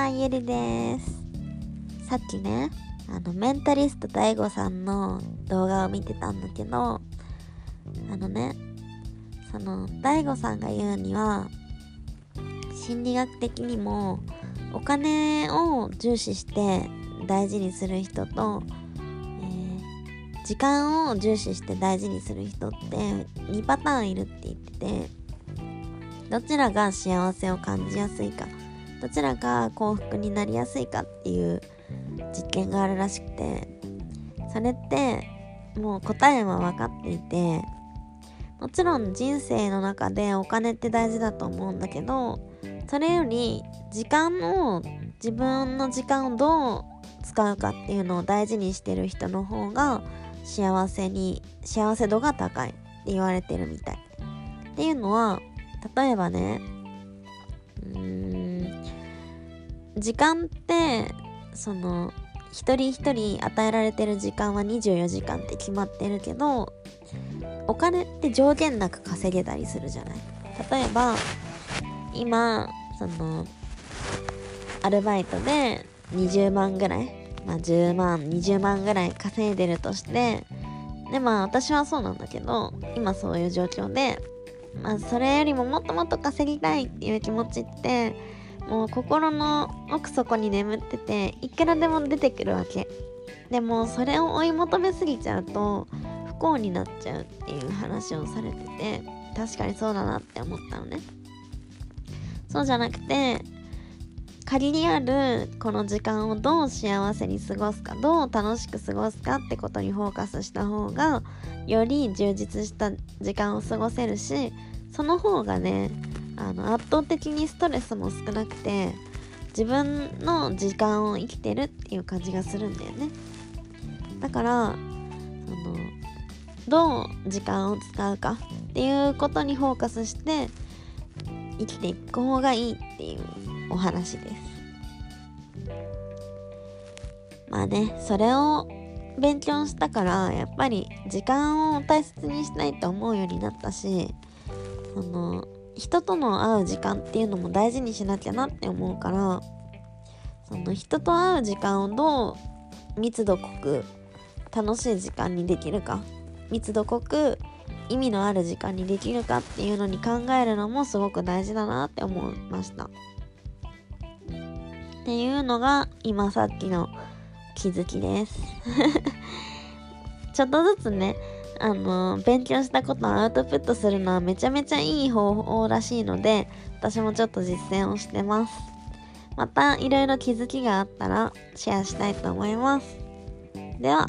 は、ゆりです。さっきね、あの、メンタリスト DAIGO さんの動画を見てたんだけど、あのね、その、DAIGO さんが言うには、心理学的にも、お金を重視して大事にする人と、えー時間を重視して大事にする人って2パターンいるって言ってて、どちらが幸せを感じやすいかどちらが幸福になりやすいかっていう実験があるらしくてそれってもう答えは分かっていてもちろん人生の中でお金って大事だと思うんだけどそれより時間を自分の時間をどう使うかっていうのを大事にしてる人の方が幸せに幸せ度が高いって言われてるみたい。っていうのは例えばね時間ってその一人一人与えられてる時間は24時間って決まってるけどお金って上限なく稼げたりするじゃない？例えば今そのアルバイトで20万ぐらいまあ10万20万ぐらい稼いでるとしてでまあ私はそうなんだけど今そういう状況でまあそれよりももっともっと稼ぎたいっていう気持ちってもう心の奥底に眠ってていくらでも出てくるわけ。でもそれを追い求めすぎちゃうと不幸になっちゃうっていう話をされてて確かにそうだなって思ったのね。そうじゃなくて仮にあるこの時間をどう幸せに過ごすかどう楽しく過ごすかってことにフォーカスした方がより充実した時間を過ごせるしその方がねあの圧倒的にストレスも少なくて自分の時間を生きてるっていう感じがするんだよね。だからそのどう時間を使うかっていうことにフォーカスして生きていく方がいいっていうお話です。まあねそれを勉強したからやっぱり時間を大切にしたいと思うようになったしその人との会う時間っていうのも大事にしなきゃなって思うからその人と会う時間をどう密度濃く楽しい時間にできるか密度濃く意味のある時間にできるかっていうのに考えるのもすごく大事だなって思いました。っていうのが今さっきの気づきです。ちょっとずつね、あの、勉強したことをアウトプットするのはめちゃめちゃいい方法らしいので、私もちょっと実践をしてます。またいろいろ気づきがあったらシェアしたいと思います。では。